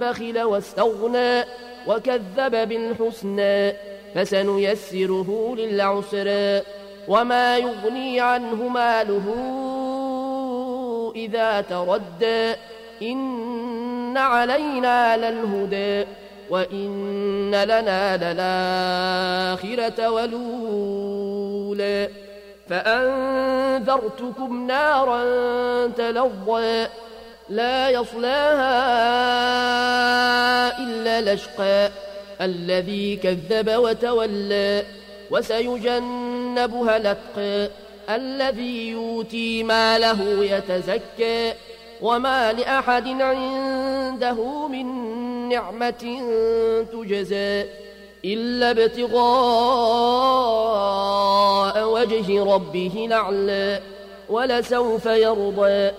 بخل واستغنى وكذب بالحسنى فسنيسره للعسرى وما يغني عنه ماله إذا تردى إن علينا للهدى وإن لنا للآخرة ولولا فأنذرتكم نارا تلظى لا يصلاها إلا لشقى الذي كذب وتولى وسيجنبها لتقى الذي يؤتي ماله يتزكى وما لأحد عنده من نعمة تجزى إلا ابتغاء وجه ربه الأعلى ولسوف يرضى